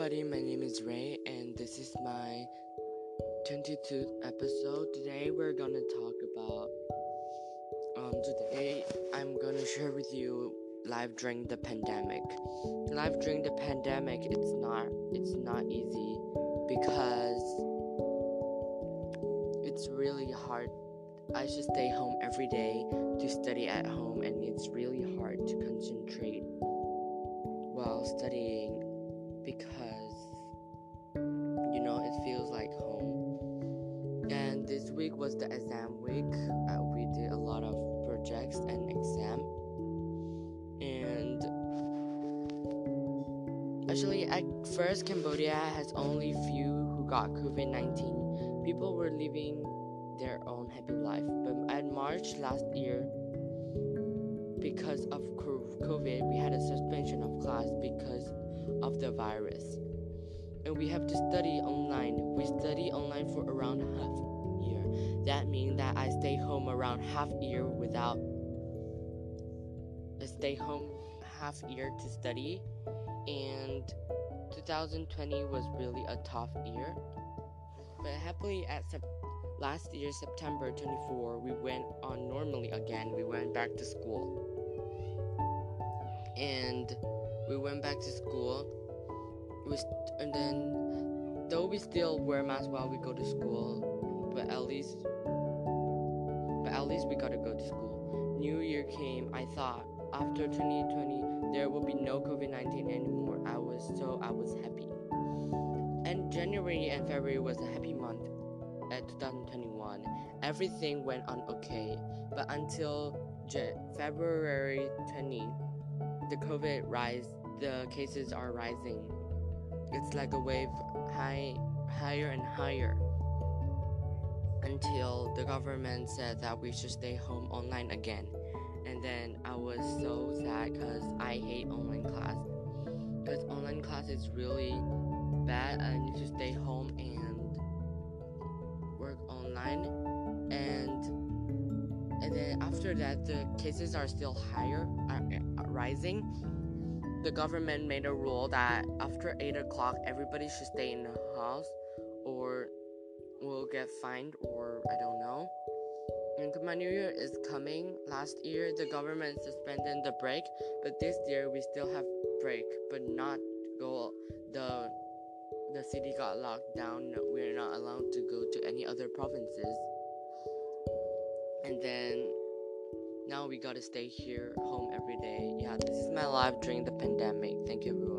is Ray, and this is my 22nd episode. Today, we're gonna talk about. Um, today, I'm gonna share with you life during the pandemic. Life during the pandemic, it's not, it's not easy because it's really hard. I should stay home every day to study at home, and it's really hard to concentrate while studying because you know it feels like home. And this week was the exam week. Uh, we did a lot of projects and exam. And actually, at first, Cambodia has only few who got COVID 19. People were living their own happy life. But at March last year, because of COVID, we had a suspension of class because of the virus. And we have to study online. We study online for around half year. That means that I stay home around half year without I stay home half year to study and 2020 was really a tough year. But happily at sep- last year September 24 we went on normally again. We went back to school. And we went back to school. We st- and then, though we still wear masks while we go to school, but at least, but at least we gotta go to school. New Year came. I thought after 2020 there will be no COVID-19 anymore. I was so I was happy. And January and February was a happy month. At 2021, everything went on okay, but until J- February 20 the COVID rise, the cases are rising. It's like a wave high, higher and higher until the government said that we should stay home online again. And then I was so sad because I hate online class. Because online class is really bad. I need to stay home and work online. And and then after that, the cases are still higher, are, are rising. The government made a rule that after 8 o'clock, everybody should stay in the house or will get fined, or I don't know. And my New Year is coming. Last year, the government suspended the break, but this year we still have break, but not go. The the city got locked down. We're not allowed to go to any other provinces. And then now we gotta stay here home every day. Yeah, this is my life during the pandemic. Thank you, everyone.